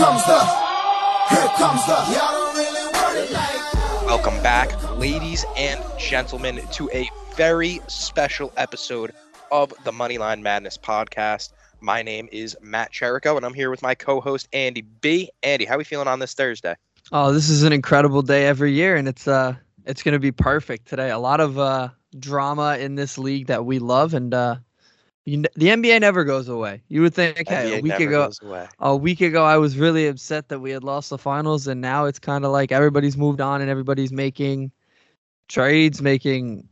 comes the, here comes the, y'all don't really want it like Welcome back, ladies and gentlemen, to a very special episode of the Moneyline Madness podcast. My name is Matt Chirico, and I'm here with my co-host Andy B. Andy, how are we feeling on this Thursday? Oh, this is an incredible day every year, and it's uh, it's gonna be perfect today. A lot of uh drama in this league that we love, and uh, you, the NBA never goes away. You would think, hey, a week ago, a week ago, I was really upset that we had lost the finals, and now it's kind of like everybody's moved on and everybody's making trades, making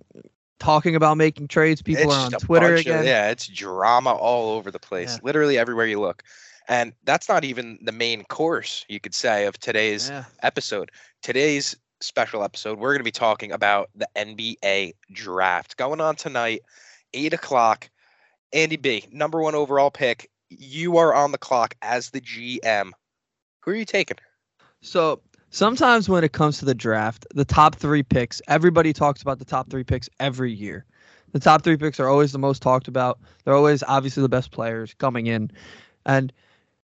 talking about making trades. People It's are on Twitter bunch of- again. yeah, it's drama all over the place, Yeah. literally everywhere you look. And that's not even the main course, you could say, of today's Yeah. episode. Today's special episode, we're going to be talking about the NBA draft going on tonight, eight o'clock. Andy B, number one overall pick. You are on the clock as the GM. Who are you taking? So sometimes when it comes to the draft, the top three picks, everybody talks about the top three picks every year. The top three picks are always the most talked about. They're always obviously the best players coming in. And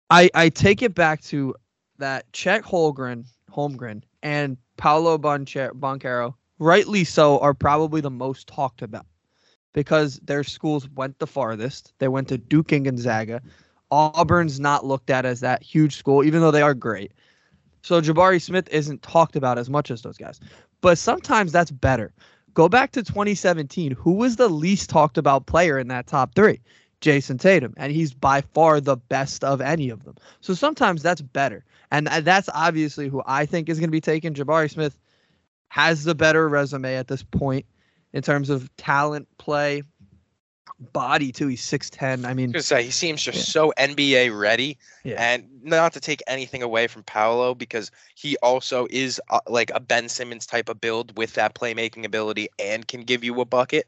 I I take it back to that Chet Holmgren, Holmgren and Paolo Bonche- Banchero, rightly so, are probably the most talked about because their schools went the farthest. They went to Duke and Gonzaga. Auburn's not looked at as that huge school, even though they are great. So Jabari Smith isn't talked about as much as those guys. But sometimes that's better. Go back to 2017. Who was the least talked about player in that top three? Jayson Tatum. And he's by far the best of any of them. So sometimes that's better. And uh, that's obviously who I think is going to be taken. Jabari Smith has the better resume at this point in terms of talent, play, body, too. He's 6'10. I mean, I say he seems just Yeah. so NBA ready, Yeah. and not to take anything away from Paolo because he also is uh, like a Ben Simmons type of build with that playmaking ability and can give you a bucket.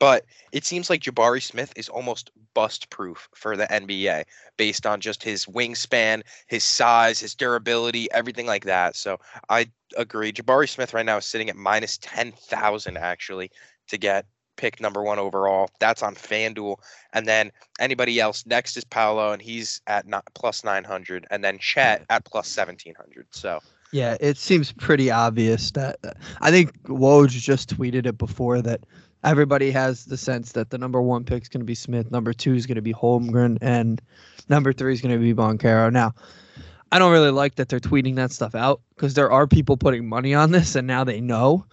But it seems like Jabari Smith is almost bust proof for the NBA based on just his wingspan, his size, his durability, everything like that. So I agree. Jabari Smith right now is sitting at minus 10,000 actually to get pick number one overall. That's on FanDuel. And then anybody else next is Paolo, and he's at not plus 900. And then Chet at plus 1700. So Yeah, it seems pretty obvious that I think Woj just tweeted it before that everybody has the sense that the number one pick is going to be Smith, number two is going to be Holmgren, and number three is going to be Banchero. Now, I don't really like that they're tweeting that stuff out because there are people putting money on this, and now they know.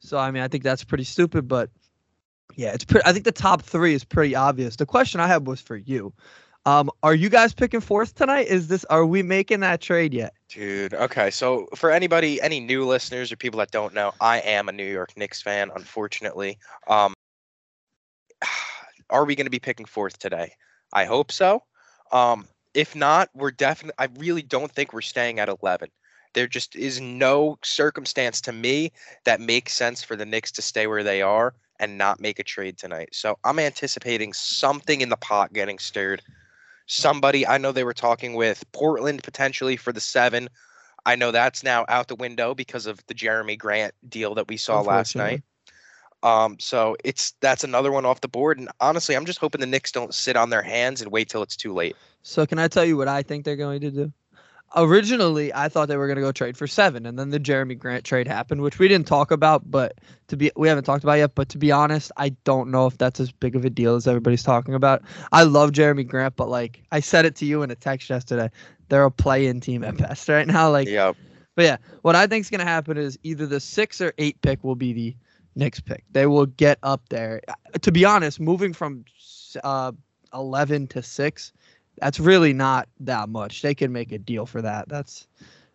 So I mean, I think that's pretty stupid, but yeah, it's pretty. I think the top three is pretty obvious. The question I had was for you. Um, are you guys picking fourth tonight? Is this? Are we making that trade yet? Dude, okay. So for anybody, any new listeners or people that don't know, I am a New York Knicks fan, unfortunately. Um, are we going to be picking fourth today? I hope so. Um, if not, we're definitely. I really don't think we're staying at eleven. There just is no circumstance to me that makes sense for the Knicks to stay where they are and not make a trade tonight. So I'm anticipating something in the pot getting stirred. Somebody I know they were talking with Portland potentially for the seven. I know that's now out the window because of the Jerami Grant deal that we saw last night. Um, so it's that's another one off the board. And honestly, I'm just hoping the Knicks don't sit on their hands and wait till it's too late. So can I tell you what I think they're going to do? Originally, I thought they were going to go trade for seven, and then the Jerami Grant trade happened, which we didn't talk about, but to be we haven't talked about yet. But to be honest, I don't know if that's as big of a deal as everybody's talking about. I love Jerami Grant, but like I said it to you in a text yesterday, they're a play-in team at best right now. Like, Yeah, but yeah, what I think is going to happen is either the six or eight pick will be the Knicks pick. They will get up there. To be honest, moving from uh, 11 to six, that's really not that much. They can make a deal for that. That's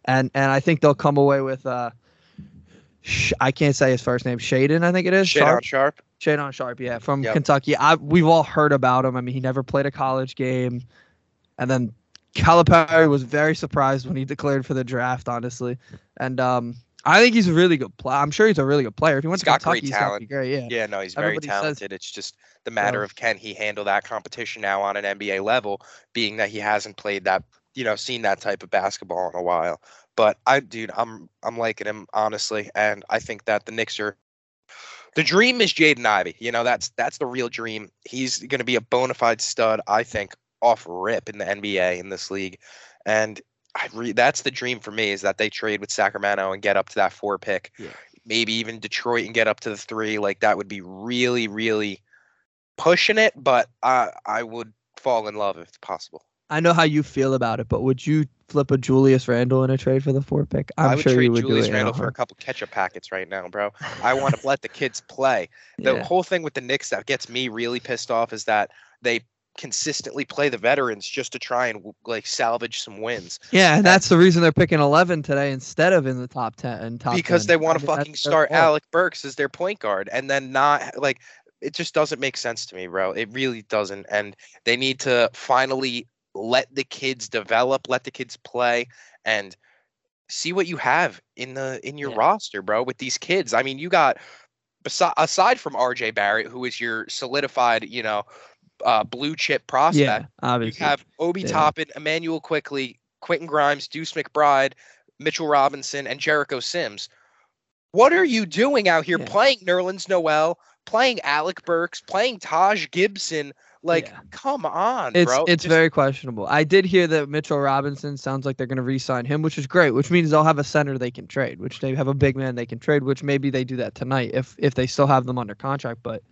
and and I think they'll come away with uh, Sh- I can't say his first name. Shaedon, I think it is. shit on Sharp? sharp. Shaedon Sharpe, yeah, from Yep. Kentucky. I we've all heard about him. I mean, he never played a college game, and then Calipari was very surprised when he declared for the draft, honestly. And um, I think he's a really good player. I'm sure he's a really good player. If he went He's to got Kentucky, great talent. be great. Yeah. Yeah, no, he's very Everybody says- talented. It's just the matter So- of can he handle that competition now on an NBA level, being that he hasn't played that, you know, seen that type of basketball in a while. But I, dude, I'm I'm liking him honestly, and I think that the Knicks are. The dream is Jaden Ivey. You know, that's that's the real dream. He's going to be a bona fide stud, I think, off rip in the NBA in this league, and I re- that's the dream for me is that they trade with Sacramento and get up to that four pick. Yeah. Maybe even Detroit and get up to the three. Like that would be really, really pushing it, but I I would fall in love if possible. I know how you feel about it, but would you flip a Julius Randle in a trade for the four pick? I'm I would sure trade you would Julius do it. Randle for a couple ketchup packets right now, bro. I want to let the kids play. The yeah. whole thing with the Knicks that gets me really pissed off is that they consistently play the veterans just to try and like salvage some wins yeah, and that's the reason they're picking 11 today instead of in the top 10 and top because 10. they want I to mean, fucking start. Alec Burks as their point guard and then not like it just doesn't make sense to me, bro. It really doesn't. And they need to finally let the kids develop, let the kids play and see what you have in the in your Yeah. roster, bro, with these kids. I mean, you got aside from RJ Barrett, who is your solidified, you know, uh, blue chip prospect. Yeah, obviously. You have Obi Yeah. Toppin, Immanuel Quickley, Quentin Grimes, Deuce McBride, Mitchell Robinson, and Jericho Sims. What are you doing out here Yeah. playing Nerlens Noel, playing Alec Burks, playing Taj Gibson? Like, Yeah. come on, It's bro. it's Just- very questionable. I did hear that Mitchell Robinson sounds like they're going to re-sign him, which is great. Which means they'll have a center they can trade, which they have a big man they can trade. Which maybe they do that tonight if if they still have them under contract. But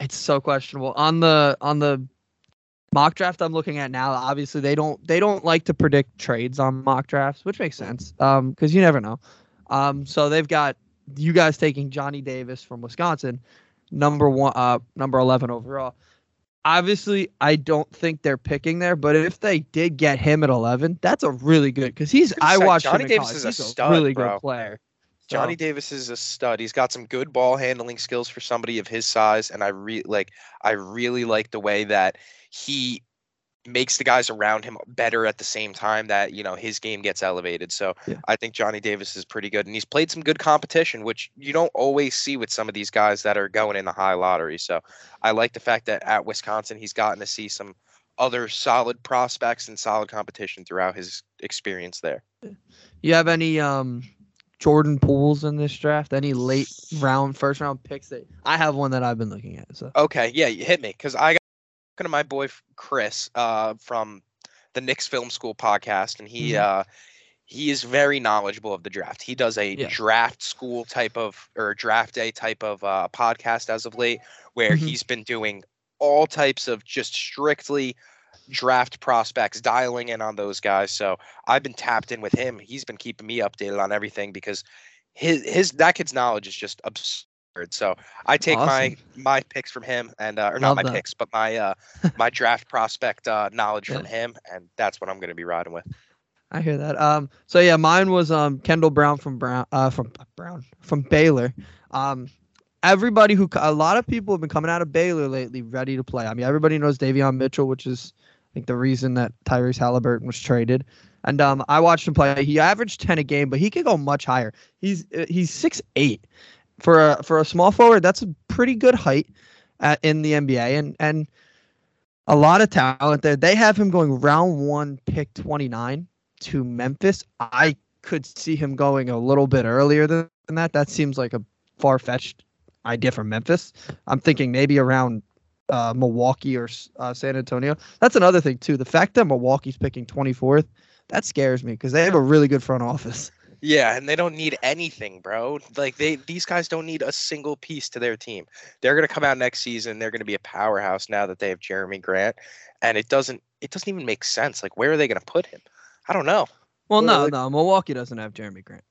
it's so questionable on the on the mock draft I'm looking at now. Obviously, they don't they don't like to predict trades on mock drafts, which makes sense. Um, because you never know. Um, so they've got you guys taking Johnny Davis from Wisconsin, number one, uh, number eleven overall obviously I don't think they're picking there, but if they did get him at 11, that's a really good because he's I watched Johnny him Davis college. is a He's stud, really bro. good player. Johnny So, Davis is a stud. He's got some good ball handling skills for somebody of his size, and I re like I really like the way that he makes the guys around him better at the same time that you know his game gets elevated. So Yeah. I think Johnny Davis is pretty good, and he's played some good competition, which you don't always see with some of these guys that are going in the high lottery. So I like the fact that at Wisconsin he's gotten to see some other solid prospects and solid competition throughout his experience there. you have any um Jordan Pooles in this draft? Any late round, first round picks that I have one that I've been looking at. So Okay, yeah, you hit me because I got talking to my boy Chris uh, from the Knicks Film School podcast, and he Mhm. uh, he is very knowledgeable of the draft. He does a Yeah. draft school type of or draft day type of uh, podcast as of late, where Mhm. he's been doing all types of just strictly draft prospects, dialing in on those guys. So I've been tapped in with him. He's been keeping me updated on everything because his his that kid's knowledge is just absurd. So I take my my picks from him and uh, or not my that. picks, but my uh my draft prospect uh knowledge from him, and that's what I'm going to be riding with. I hear that. Um, so yeah, mine was um Kendall Brown from Brown uh from Brown from Baylor. Um, everybody who a lot of people have been coming out of Baylor lately, ready to play. I mean, everybody knows Davion Mitchell, which is think the reason that Tyrese Halliburton was traded. And um, I watched him play. He averaged ten a game, but he could go much higher. He's uh, he's six eight for a for a small forward. That's a pretty good height at, in the NBA, and and a lot of talent there. They have him going round one, pick twenty nine to Memphis. I could see him going a little bit earlier than that. That seems like a far fetched idea for Memphis. I'm thinking maybe around uh, Milwaukee or uh, San Antonio. That's another thing too. The fact that Milwaukee's picking 24th, that scares me because they have a really good front office. Yeah, and they don't need anything, bro. Like they these guys don't need a single piece to their team. They're gonna come out next season. They're gonna be a powerhouse now that they have Jerami Grant, and it doesn't it doesn't even make sense. Like where are they gonna put him? I don't know. Well, Well, no, like- no, Milwaukee doesn't have Jerami Grant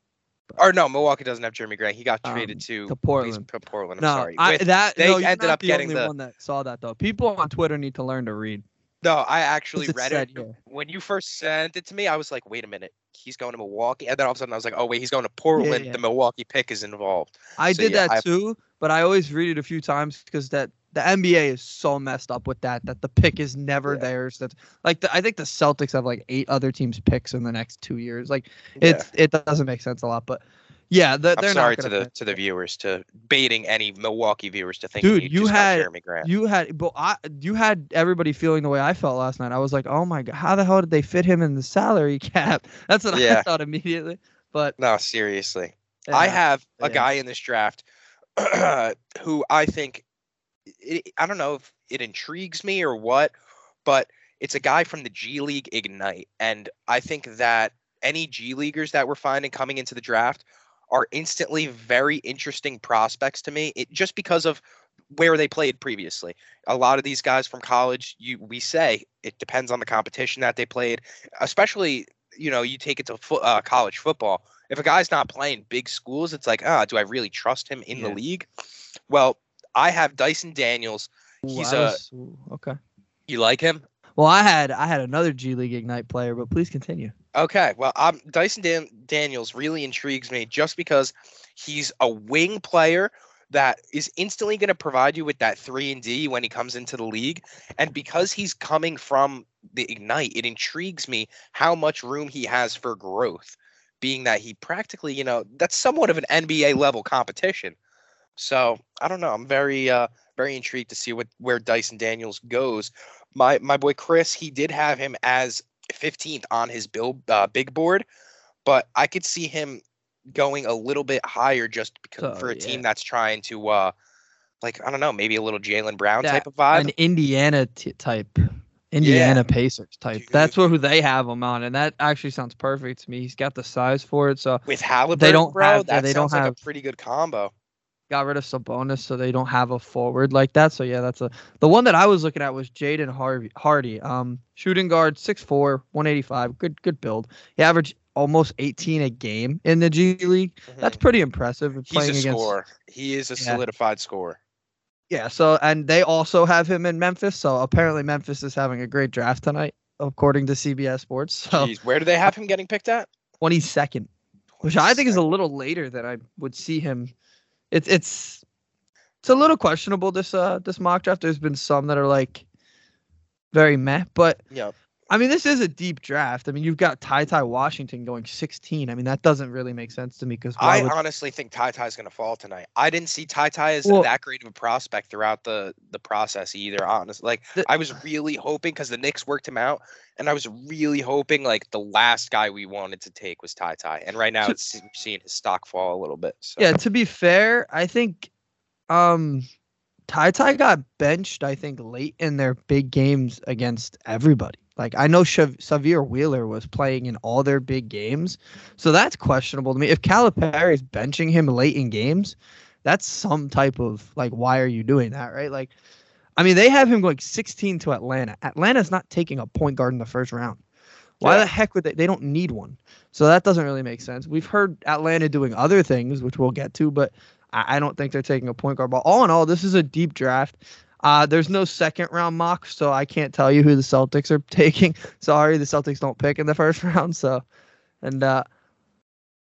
Or no, Milwaukee doesn't have Jerami Grant. He got traded Um, to to Portland. put Portland. I'm no, sorry. I, With- that they no, ended up the getting only the- one that saw that though. People on Twitter need to learn to read. no, I actually read it here. when you first sent it to me. I was like, wait a minute, he's going to Milwaukee, and then all of a sudden I was like, oh wait, he's going to Portland. yeah. The Milwaukee pick is involved. I So, did yeah, that I- too, but I always read it a few times because that the NBA is so messed up with that that the pick is never Yeah. theirs. That like the, I think the Celtics have like eight other teams picks in the next two years. Like Yeah. it's it doesn't make sense a lot, but yeah, the, I'm they're sorry not to the pick. to the viewers to baiting any Milwaukee viewers to think Dude, you, you just had- Jerami Grant. You had, but I, you had everybody feeling the way I felt last night. I was like, oh my god, how the hell did they fit him in the salary cap? That's what I thought immediately. But no, seriously. I have a yeah. guy in this draft who I think it, I don't know if it intrigues me or what, but It's a guy from the G League Ignite, and I think that any G leaguers that we're finding coming into the draft are instantly very interesting prospects to me. It just because of where they played previously. A lot of these guys from college, you we say it depends on the competition that they played, especially you know you take it to fo- uh, college football. If a guy's not playing big schools, it's like ah, do I really trust him in Yeah. the league? Well, I have Dyson Daniels. Ooh, He's I a- was- ooh, okay. You like him? Well, I had I had another G League Ignite player, but please continue. Okay, well, um, Dyson Dan- Daniels really intrigues me just because he's a wing player that is instantly going to provide you with that three and D when he comes into the league, and because he's coming from the Ignite, it intrigues me how much room he has for growth, being that he practically, you know, that's somewhat of an NBA level competition. So I don't know. I'm very, uh, very intrigued to see what where Dyson Daniels goes. My my boy Chris, he did have him as 15th on his bill uh, big board, but I could see him going a little bit higher just because Oh, for a yeah. team that's trying to uh like I don't know, maybe a little Jaylen Brown That- type of vibe. An Indiana t- type, Indiana Pacers type. Dude. That's what who they have him on, and that actually sounds perfect to me. He's got the size for it, so With Halliburton, don't bro, have- that they don't like have- a pretty good combo. Got rid of Sabonis, so they don't have a forward like that. So yeah, that's a the one that I was looking at was Jaden Harvey Hardy. Um, shooting guard, 6'4", 185, good good build. He averaged almost 18 a game in the G League. That's Mhm. pretty impressive. he's playing a against scorer. He is a Yeah. solidified scorer. Yeah, so and they also have him in Memphis. So apparently Memphis is having a great draft tonight, according to CBS Sports. So Jeez, where do they have him getting picked at? 22nd, which I think is a little later than I would see him. It's it's it's a little questionable this uh this mock draft. There's been some that are like very meh, but Yeah. I mean this is a deep draft. I mean you've got Ty Ty Washington going 16. I mean that doesn't really make sense to me because I would, honestly think Ty Ty's going to fall tonight. I didn't see Ty Ty as Well- that great of a prospect throughout the the process either. Honestly, like The- I was really hoping because the Knicks worked him out, and I was really hoping like the last guy we wanted to take was Ty Ty, and right now it's seeing his stock fall a little bit. So. Yeah, to be fair, I think um Ty Ty got benched, I think, late in their big games against everybody. Like I know Shav- Sahvir Wheeler was playing in all their big games, so that's questionable to me. If Calipari is benching him late in games, that's some type of like, why are you doing that, right? Like, I mean, they have him going 16 to Atlanta. Atlanta's not taking a point guard in the first round. Why Yeah. the heck would they? They don't need one. So that doesn't really make sense. We've heard Atlanta doing other things, which we'll get to, but I, I don't think they're taking a point guard. But all in all, this is a deep draft. Uh, there's no second round mock, so I can't tell you who the Celtics are taking. Sorry, the Celtics don't pick in the first round. So, and uh,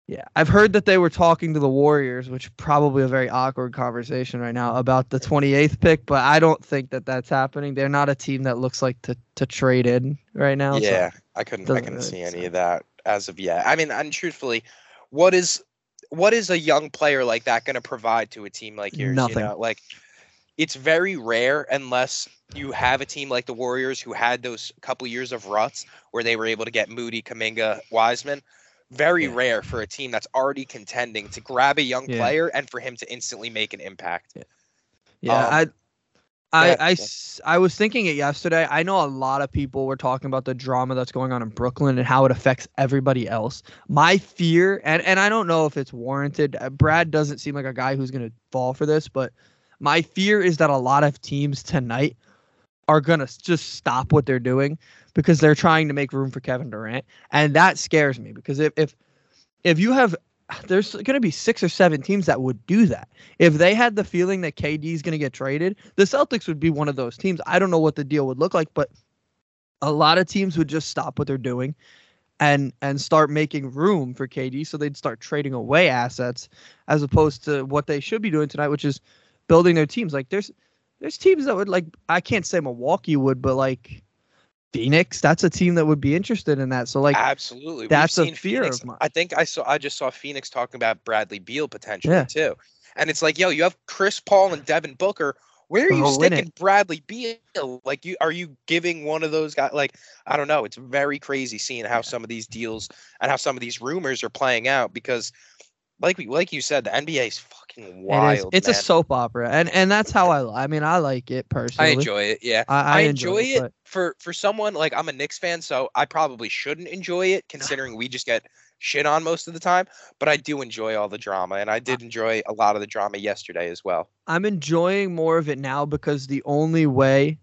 yeah, I've heard that they were talking to the Warriors, which probably a very awkward conversation right now about the 28th pick. But I don't think that that's happening. They're not a team that looks like to to trade in right now. so- yeah, I couldn't. I couldn't really see any of that as of yet. I mean, and truthfully, what is what is a young player like that going to provide to a team like yours? Nothing. You know, like it's very rare unless you have a team like the Warriors who had those couple years of ruts where they were able to get Moody, Kuminga, Wiseman. Very Yeah. rare for a team that's already contending to grab a young Yeah. player and for him to instantly make an impact. Yeah, Um, I, I, yeah, I, yeah. was thinking it yesterday. I know a lot of people were talking about the drama that's going on in Brooklyn and how it affects everybody else. My fear, and, and I don't know if it's warranted. uh, Brad doesn't seem like a guy who's going to fall for this, but my fear is that a lot of teams tonight are going to just stop what they're doing because they're trying to make room for Kevin Durant. And that scares me because if, if, if you have, there's going to be six or seven teams that would do that if they had the feeling that KD is going to get traded, the Celtics would be one of those teams. I don't know what the deal would look like, but a lot of teams would just stop what they're doing and and start making room for KD so they'd start trading away assets as opposed to what they should be doing tonight, which is building their teams. Like there's there's teams that would like I can't say Milwaukee would, but like Phoenix, that's a team that would be interested in that. So like Absolutely. We've that's a seen fear Phoenix- of mine. I think I saw I just saw Phoenix talking about Bradley Beal potentially Yeah. too. And it's like, yo, you have Chris Paul and Devin Booker. Where are you oh, sticking Bradley Beal? Like you are you giving one of those guys like I don't know, it's very crazy seeing how some of these deals and how some of these rumors are playing out because like we like you said, the NBA is fucking It is- wild. it's a man. soap opera, and and that's how I. I mean, I like it personally. I enjoy it. Yeah. I, I, I enjoy, it but for for someone like I'm a Knicks fan, so I probably shouldn't enjoy it considering we just get shit on most of the time. But I do enjoy all the drama, and I did enjoy a lot of the drama yesterday as well. I'm enjoying more of it now because the only way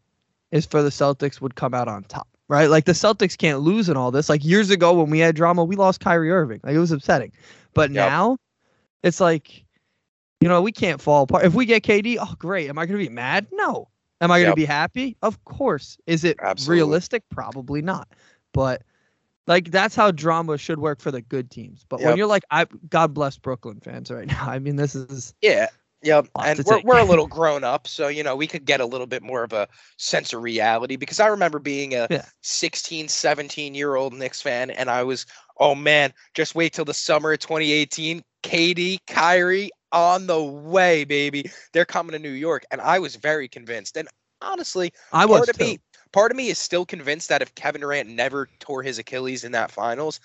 is for the Celtics would come out on top, right? Like the Celtics can't lose in all this. Like years ago when we had drama, we lost Kyrie Irving. Like it was upsetting. But Yep. now it's like, you know, we can't fall apart. If we get KD, oh great. Am I going to be mad? No. Am I going to Yep. be happy? Of course. Is it Absolutely. realistic? Probably not. But like that's how drama should work for the good teams. But when you're like, I God bless Brooklyn fans right now. I mean, this is Yeah. Yep. And we're, take. we're a little grown up, so you know, we could get a little bit more of a sense of reality because I remember being a Yeah. 16, 17 year old Knicks fan, and I was, oh man, just wait till the summer of 2018. KD, Kyrie on the way, baby. They're coming to New York. And I was very convinced. And honestly, I was part of too. me part of me is still convinced that if Kevin Durant never tore his Achilles in that finals,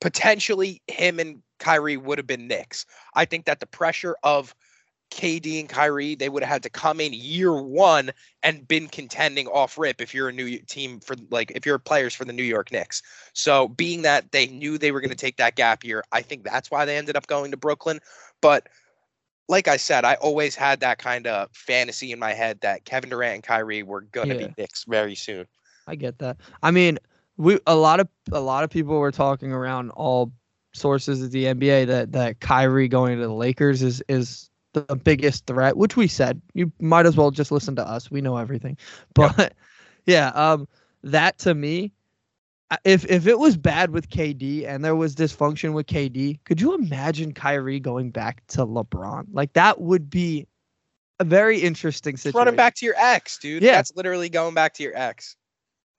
potentially him and Kyrie would have been Knicks. I think that the pressure of KD and Kyrie, they would have had to come in year one and been contending off rip if you're a new team for like if you're players for the New York Knicks. So being that they knew they were going to take that gap year, I think that's why they ended up going to Brooklyn. But like I said, I always had that kind of fantasy in my head that Kevin Durant and Kyrie were going to Yeah. be Knicks very soon. I get that. I mean, we a lot of a lot of people were talking around all sources of the NBA that that Kyrie going to the Lakers is is the biggest threat, which we said. You might as well just listen to us. We know everything. But yeah, um that to me, if if it was bad with KD and there was dysfunction with KD, could you imagine Kyrie going back to LeBron? Like that would be a very interesting It's situation. running back to your ex, dude. Yeah. That's literally going back to your ex.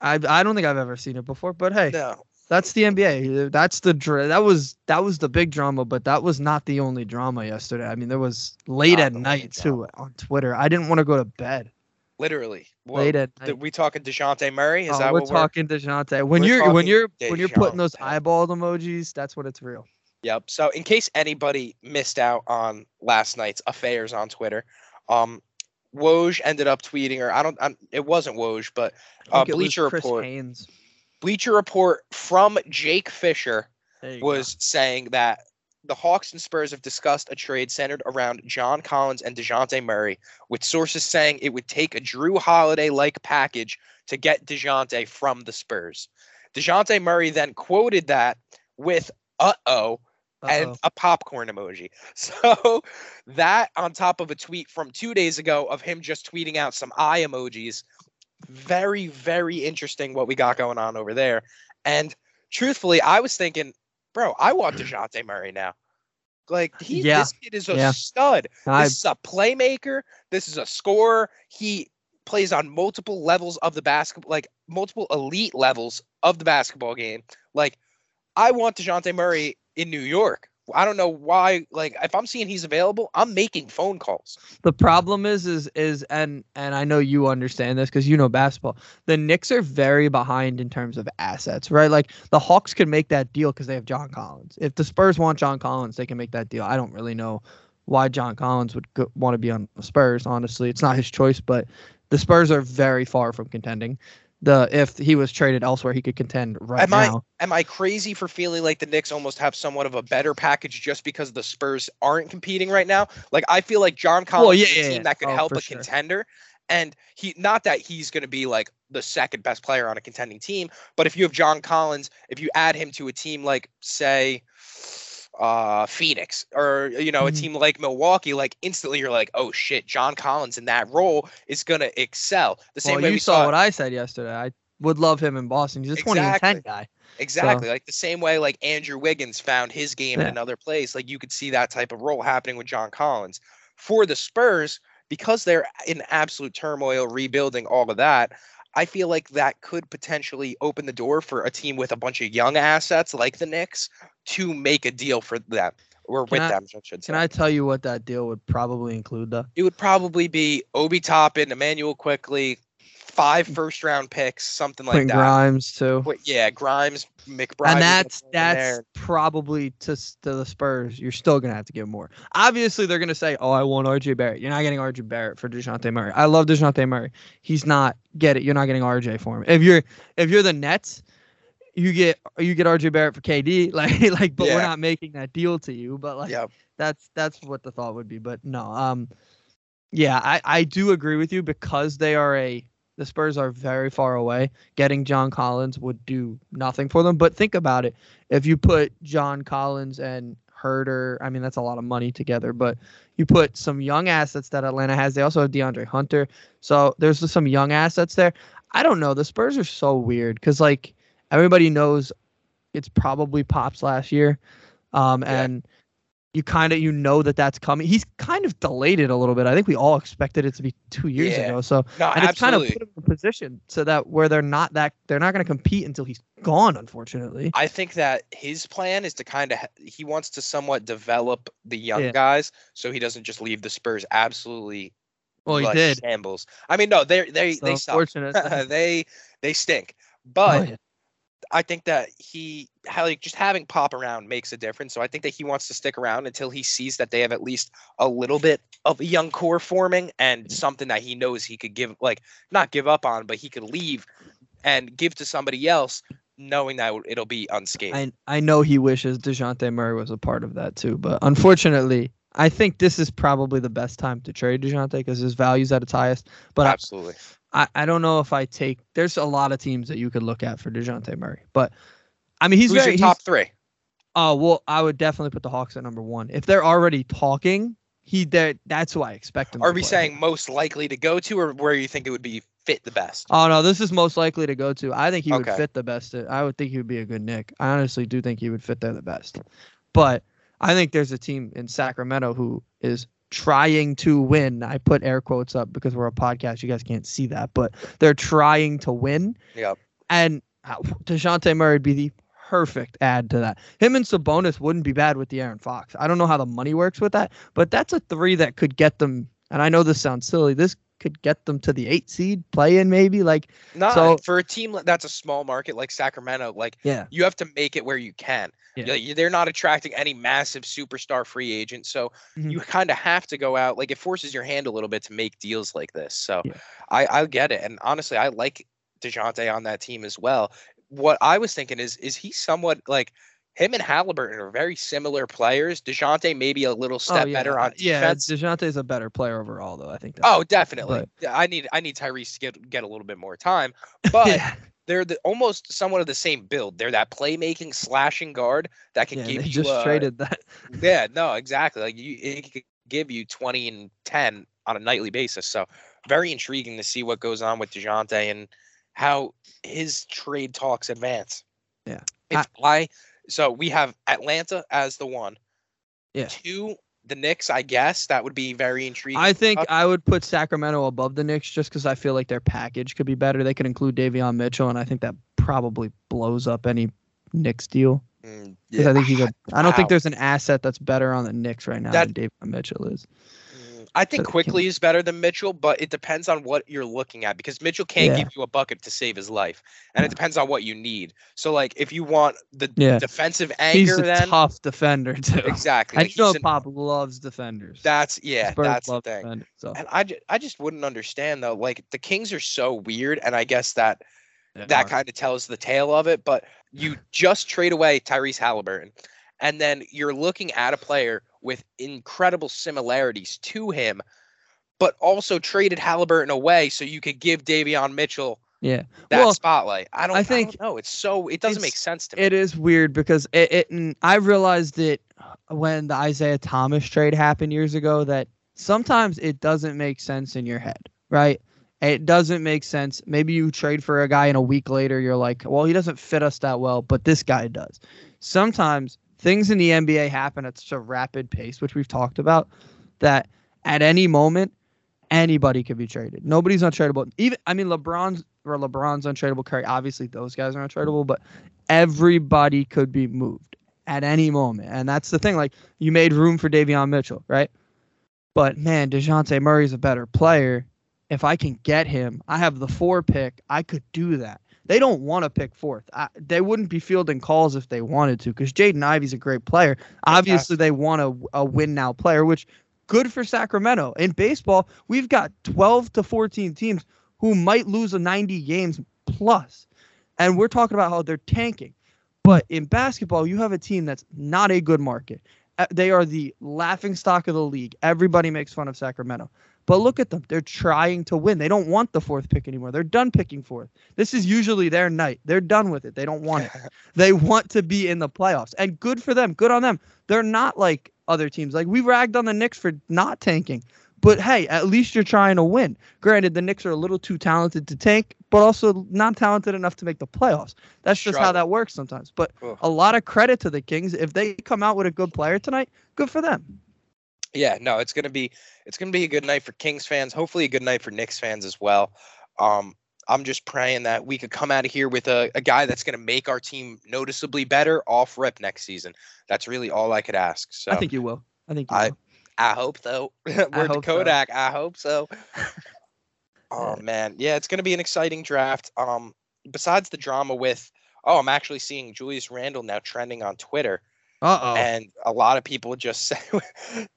I I don't think I've ever seen it before, but hey, No. That's the NBA. That's the dra- that was that was the big drama, but that was not the only drama yesterday. I mean, there was late Not at night too drama. on Twitter. I didn't want to go to bed Literally. Well, late at night. we talking Dejounte Murray? Is Oh, that we're what talking Dejounte. When we're you're when you're when you're putting those eyeball emojis, that's when it's real. Yep. So in case anybody missed out on last night's affairs on Twitter, um, Woj ended up tweeting, or I don't, i it wasn't Woj, but I uh, think it was Bleacher Chris Report. Haynes. Bleacher Report from Jake Fisher you go. was saying that the Hawks and Spurs have discussed a trade centered around John Collins and DeJounte Murray, with sources saying it would take a Jrue Holiday like package to get DeJounte from the Spurs. DeJounte Murray then quoted that with uh oh and a popcorn emoji. So that on top of a tweet from two days ago of him just tweeting out some eye emojis. Very, very interesting what we got going on over there. And truthfully, I was thinking, bro, I want hmm. DeJounte Murray now. Like he Yeah. this kid is a Yeah. stud. I, This is a playmaker. This is a scorer. He plays on multiple levels of the basketball, like multiple elite levels of the basketball game. Like, I want DeJounte Murray in New York. I don't know why. Like, if I'm seeing he's available, I'm making phone calls. the problem is is is and and I know you understand this because you know basketball. The Knicks are very behind in terms of assets, right? Like the Hawks can make that deal because they have John Collins. If the Spurs want John Collins, they can make that deal. I don't really know why John Collins would go, want to be on the Spurs. Honestly, it's not his choice, but the Spurs are very far from contending. The if he was traded elsewhere, he could contend right Am I- now. Am I crazy for feeling like the Knicks almost have somewhat of a better package just because the Spurs aren't competing right now? Like, I feel like John Collins yeah, is a team yeah. that could Oh, help a sure. contender. And he, not that he's going to be like the second best player on a contending team, but if you have John Collins, if you add him to a team like, say, uh Phoenix or you know a Mhm. team like Milwaukee like instantly you're like oh shit John Collins in that role is going to excel the same Well, way you we saw saw what I said yesterday. I would love him in Boston. He's a 20 and 10 guy. Exactly. Like the same way like Andrew Wiggins found his game in another place. Like you could see that type of role happening with John Collins. For the Spurs, because they're in absolute turmoil, rebuilding all of that, I feel like that could potentially open the door for a team with a bunch of young assets like the Knicks to make a deal for them or Can with I- them, I should say. Can I tell you what that deal would probably include, though? it would probably be Obi Toppin, Immanuel Quickley, five mm. first round picks, something like that. Grimes too. Yeah, Grimes, McBride. and that's that's probably to, to the Spurs. You're still gonna have to give more. Obviously, they're gonna say, "Oh, I want RJ Barrett." You're not getting RJ Barrett for Dejounte Murray. I love Dejounte Murray. He's not get it. You're not getting RJ for him. If you're if you're the Nets, you get you get RJ Barrett for KD. Like like, but we're not making that deal to you. But like, Yep. that's that's what the thought would be. But no, um, yeah, I I do agree with you because they are a the Spurs are very far away. Getting John Collins would do nothing for them. But think about it: if you put John Collins and Huerter, I mean that's a lot of money together. But you put some young assets that Atlanta has. They also have DeAndre Hunter, so there's some young assets there. I don't know. The Spurs are so weird because like everybody knows it's probably Pops last year, um, Yeah. and you kind of you know that that's coming. He's kind of delayed it a little bit. I think we all expected it to be two years Yeah. ago. So No, and it's kind of put him in a position so that where they're not that they're not going to compete until he's gone. Unfortunately, I think that his plan is to kind of he wants to somewhat develop the young Yeah. guys so he doesn't just leave the Spurs absolutely well he like, did. shambles. I mean, no, they they So they suck. they they stink. Oh, But yeah. I think that he like just having pop around makes a difference. So I think that he wants to stick around until he sees that they have at least a little bit of a young core forming and something that he knows he could give like not give up on, but he could leave and give to somebody else, knowing that it'll be unscathed. I I know he wishes Dejounte Murray was a part of that too, but unfortunately, I think this is probably the best time to trade Dejounte because his value's at its highest. But Absolutely. I, I don't know if I take. There's a lot of teams that you could look at for Dejounte Murray, but I mean he's Who's very your he's- top three? Oh well, I would definitely put the Hawks at number one. If they're already talking, he that that's who I expect him. Are we play. saying most likely to go to, or where you think it would be fit the best? Oh no, this is most likely to go to. I think he would fit the best. I would think he would be a good Nick. I honestly do think he would fit there the best. But I think there's a team in Sacramento who is trying to win. I put air quotes up because we're a podcast. You guys can't see that, but they're trying to win. Yep. And uh, Dejounte Murray would be the perfect add to that. Him and Sabonis wouldn't be bad with De'Aaron Fox. I don't know how the money works with that, but that's a three that could get them. And I know this sounds silly. This could get them to the eight seed play in maybe like Not So- for a team that's a small market like Sacramento. Like yeah you have to make it where you can. Yeah. They're not attracting any massive superstar free agent, so Mhm. you kind of have to go out. Like it forces your hand a little bit to make deals like this. So Yeah. I I get it, and honestly, I like Dejounte on that team as well. What I was thinking is, is he somewhat like him and Halliburton are very similar players. Dejounte maybe a little step oh, yeah. better on defense. yeah. Dejounte's a better player overall though I think Oh, definitely. But- I need I need Tyrese to get get a little bit more time, but yeah, they're the, almost somewhat of the same build. They're that playmaking slashing guard that can yeah give they you just uh, traded that Yeah, no, exactly. Like you, it could give you twenty and ten on a nightly basis. So very intriguing to see what goes on with Dejounte and how his trade talks advance. Yeah. If I, so we have Atlanta as the one. Yeah. Two, the Knicks. I guess that would be very intriguing. I think Uh, I would put Sacramento above the Knicks just because I feel like their package could be better. They could include Davion Mitchell, and I think that probably blows up any Knicks deal. mm, Because I think he's a. I don't think there's an asset that's better on the Knicks right now That- than Davion Mitchell is. I think So Quickley is better than Mitchell, but it depends on what you're looking at because Mitchell can't Yeah. give you a bucket to save his life, and Yeah. it depends on what you need. So, like, if you want the Yeah. defensive He's a then tough defender too. exactly. I like, know an- Pop loves defenders. that's yeah, Spurs that's the thing. so And I, I just wouldn't understand though. Like the Kings are so weird, and I guess that that kind of tells the tale of it. But you just trade away Tyrese Halliburton, and then you're looking at a player with incredible similarities to him, but also traded Halliburton away so you could give Davion Mitchell yeah. that Well, spotlight. I don't. I think no. It's so. It doesn't make sense to me. It is weird because it, it and I realized it when the Isaiah Thomas trade happened years ago that sometimes it doesn't make sense in your head, right? It doesn't make sense. Maybe you trade for a guy and a week later you're like, well, he doesn't fit us that well, but this guy does. Sometimes things in the NBA happen at such a rapid pace, which we've talked about, that at any moment anybody could be traded. Nobody's untradeable. Even I mean LeBron's or LeBron's untradeable. Curry, obviously those guys are untradeable, but everybody could be moved at any moment. And that's the thing. Like you made room for Davion Mitchell, right? But man, DeJounte Murray's a better player. if I can get him, I have the four pick. I could do that. They don't want to pick fourth. I, they wouldn't be fielding calls if they wanted to because Jaden Ivey's a great player. Obviously, they want a, a win now player, which good for Sacramento. In baseball, we've got 12 to 14 teams who might lose a 90 games plus. And we're talking about how they're tanking. But in basketball, you have a team that's not a good market. Uh, They are the laughing stock of the league. Everybody makes fun of Sacramento. But look at them. They're trying to win. They don't want the fourth pick anymore. They're done picking fourth. This is usually their night. They're done with it. They don't want it. they want to be in the playoffs. And good for them. Good on them. They're not like other teams. Like we ragged on the Knicks for not tanking. But hey, at least you're trying to win. Granted, the Knicks are a little too talented to tank, but also not talented enough to make the playoffs. That's just how that works sometimes. But a lot of credit to the Kings. If they come out with a good player tonight, good for them. Yeah, no, it's gonna be it's gonna be a good night for Kings fans. Hopefully, a good night for Knicks fans as well. Um, I'm just praying that we could come out of here with a, a guy that's gonna make our team noticeably better off rep next season. That's really all I could ask. So I think you will. I think you I- will. I hope so. Word to hope so. Kodak. I hope so. oh man, yeah, it's gonna be an exciting draft. Um, besides the drama with, oh, I'm actually seeing Julius Randle now trending on Twitter, Uh oh. and a lot of people just say,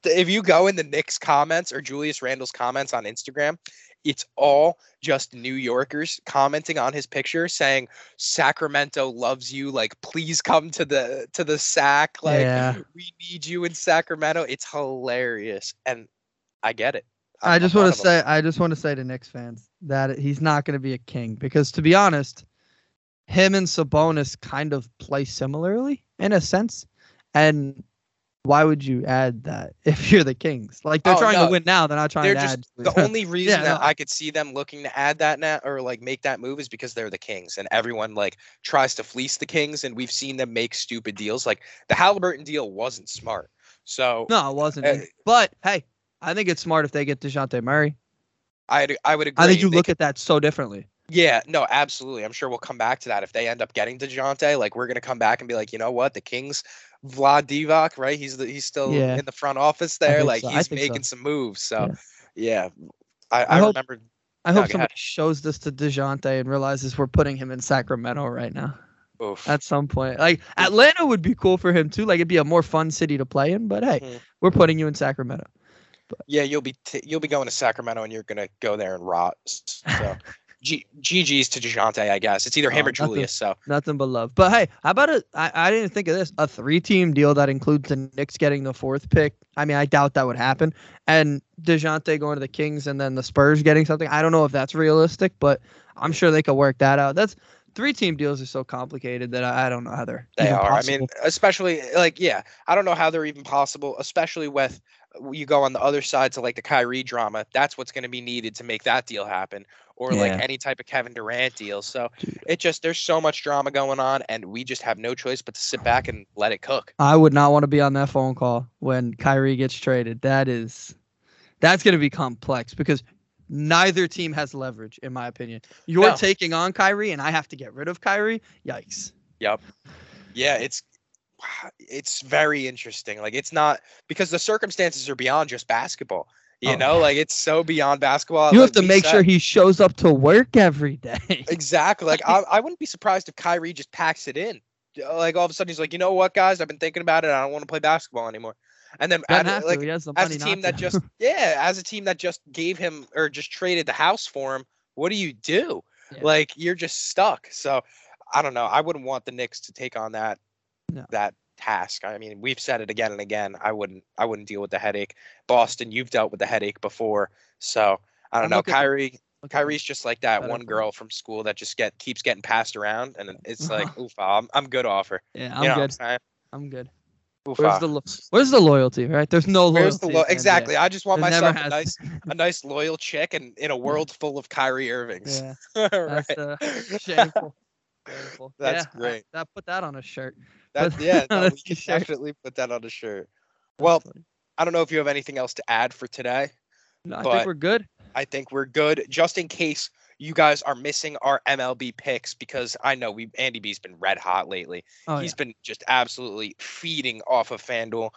if you go in the Knicks comments or Julius Randle's comments on Instagram, it's all just New Yorkers commenting on his picture saying Sacramento loves you like please come to the to the sack like Yeah. we need you in Sacramento it's hilarious and I get it I I'm- just I'm one want to say, I just want to say to Knicks fans that he's not going to be a king because, to be honest, him and Sabonis kind of play similarly in a sense. And why would you add that if you're the Kings? Like they're Oh, trying no. to win now. They're not trying they're to just add. the only reason Yeah, that no. I could see them looking to add that now or like make that move is because they're the Kings and everyone like tries to fleece the Kings and we've seen them make stupid deals. Like the Halliburton deal wasn't smart. So no, it wasn't. Uh, but hey, I think it's smart if they get Dejounte Murray. I'd, I would agree. I think you They look could- at that so differently. Yeah, no, absolutely. I'm sure we'll come back to that if they end up getting DeJounte. Like we're gonna come back and be like, you know what, the Kings, Vlade Divac, right? He's the he's still Yeah. in the front office there. Like so. He's think so. making some moves. So Yeah. yeah, I, I, I hope- remember. I hope somebody ahead. shows this to Dejounte and realizes we're putting him in Sacramento right now. Oof. at some point. Like Atlanta would be cool for him too. Like it'd be a more fun city to play in. But hey, Mhm. we're putting you in Sacramento. Yeah, you'll be t- you'll be going to Sacramento and you're gonna go there and rot. So G- GG's to DeJounte, I guess. It's either him Oh, or nothing. Julius. So Nothing but love. But hey, how about a? I, I didn't think of this. A three-team deal that includes the Knicks getting the fourth pick. I mean, I doubt that would happen. And Dejounte going to the Kings and then the Spurs getting something. I don't know if that's realistic, but I'm sure they could work that out. That's three-team deals are so complicated that I, I don't know how they're. they are. I mean, especially like yeah, I don't know how they're even possible, especially with you go on the other side to like the Kyrie drama. That's what's going to be needed to make that deal happen, or like any type of Kevin Durant deal. So Dude. it just there's so much drama going on, and we just have no choice but to sit back and let it cook. I would not want to be on that phone call when Kyrie gets traded. That is, that's going to be complex because neither team has leverage, in my opinion. You're No. taking on Kyrie, and I have to get rid of Kyrie. Yikes! Yep. Yeah, it's it's very interesting. Like it's not because the circumstances are beyond just basketball. You Oh, know, yeah. like it's so beyond basketball. You have to make said. sure he shows up to work every day. Exactly. Like I, I wouldn't be surprised if Kyrie just packs it in. Like all of a sudden he's like, you know what, guys, I've been thinking about it. I don't want to play basketball anymore. And then at- like the as a team that just yeah, as a team that just gave him or just traded the house for him, what do you do? Yeah. Like you're just stuck. So I don't know. I wouldn't want the Knicks to take on that No. that task. I mean, we've said it again and again. I wouldn't I wouldn't deal with the headache. Boston, you've dealt with the headache before. So I don't I'm know. Kyrie him. Kyrie's just like that one girl from school that just get keeps getting passed around, and it's like, oof, I'm I'm good off her. Yeah, I'm know good. I'm? I'm good. Oof, Where's ah. the lo- Where's the loyalty? Right? There's no loyalty. The lo- at the NBA. exactly? I just want There myself a nice a nice loyal chick, and in a world full of Kyrie Irvings. Yeah, right. that's uh, shameful. Shameful. That's yeah, I- great. that put that on a shirt. That, But- yeah, no, we can definitely put that on a shirt. Well. I don't know if you have anything else to add for today. no, I think we're good. I think we're good. Just in case you guys are missing our MLB picks, because I know we Andy B's been red hot lately. Oh, He's yeah. been just absolutely feeding off of FanDuel,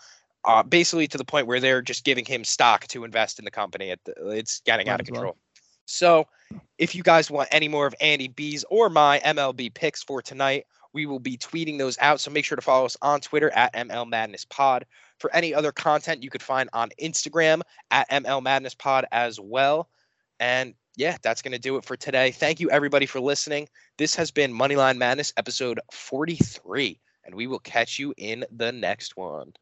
uh, basically to the point where they're just giving him stock to invest in the company. At the, it's getting Might out of as well. control. So, if you guys want any more of Andy B's or my MLB picks for tonight, we will be tweeting those out. So make sure to follow us on Twitter at ML Madness Pod. For any other content you could find on Instagram at ML Madness Pod as well. And yeah, that's going to do it for today. Thank you, everybody, for listening. This has been Moneyline Madness, episode 43, and we will catch you in the next one.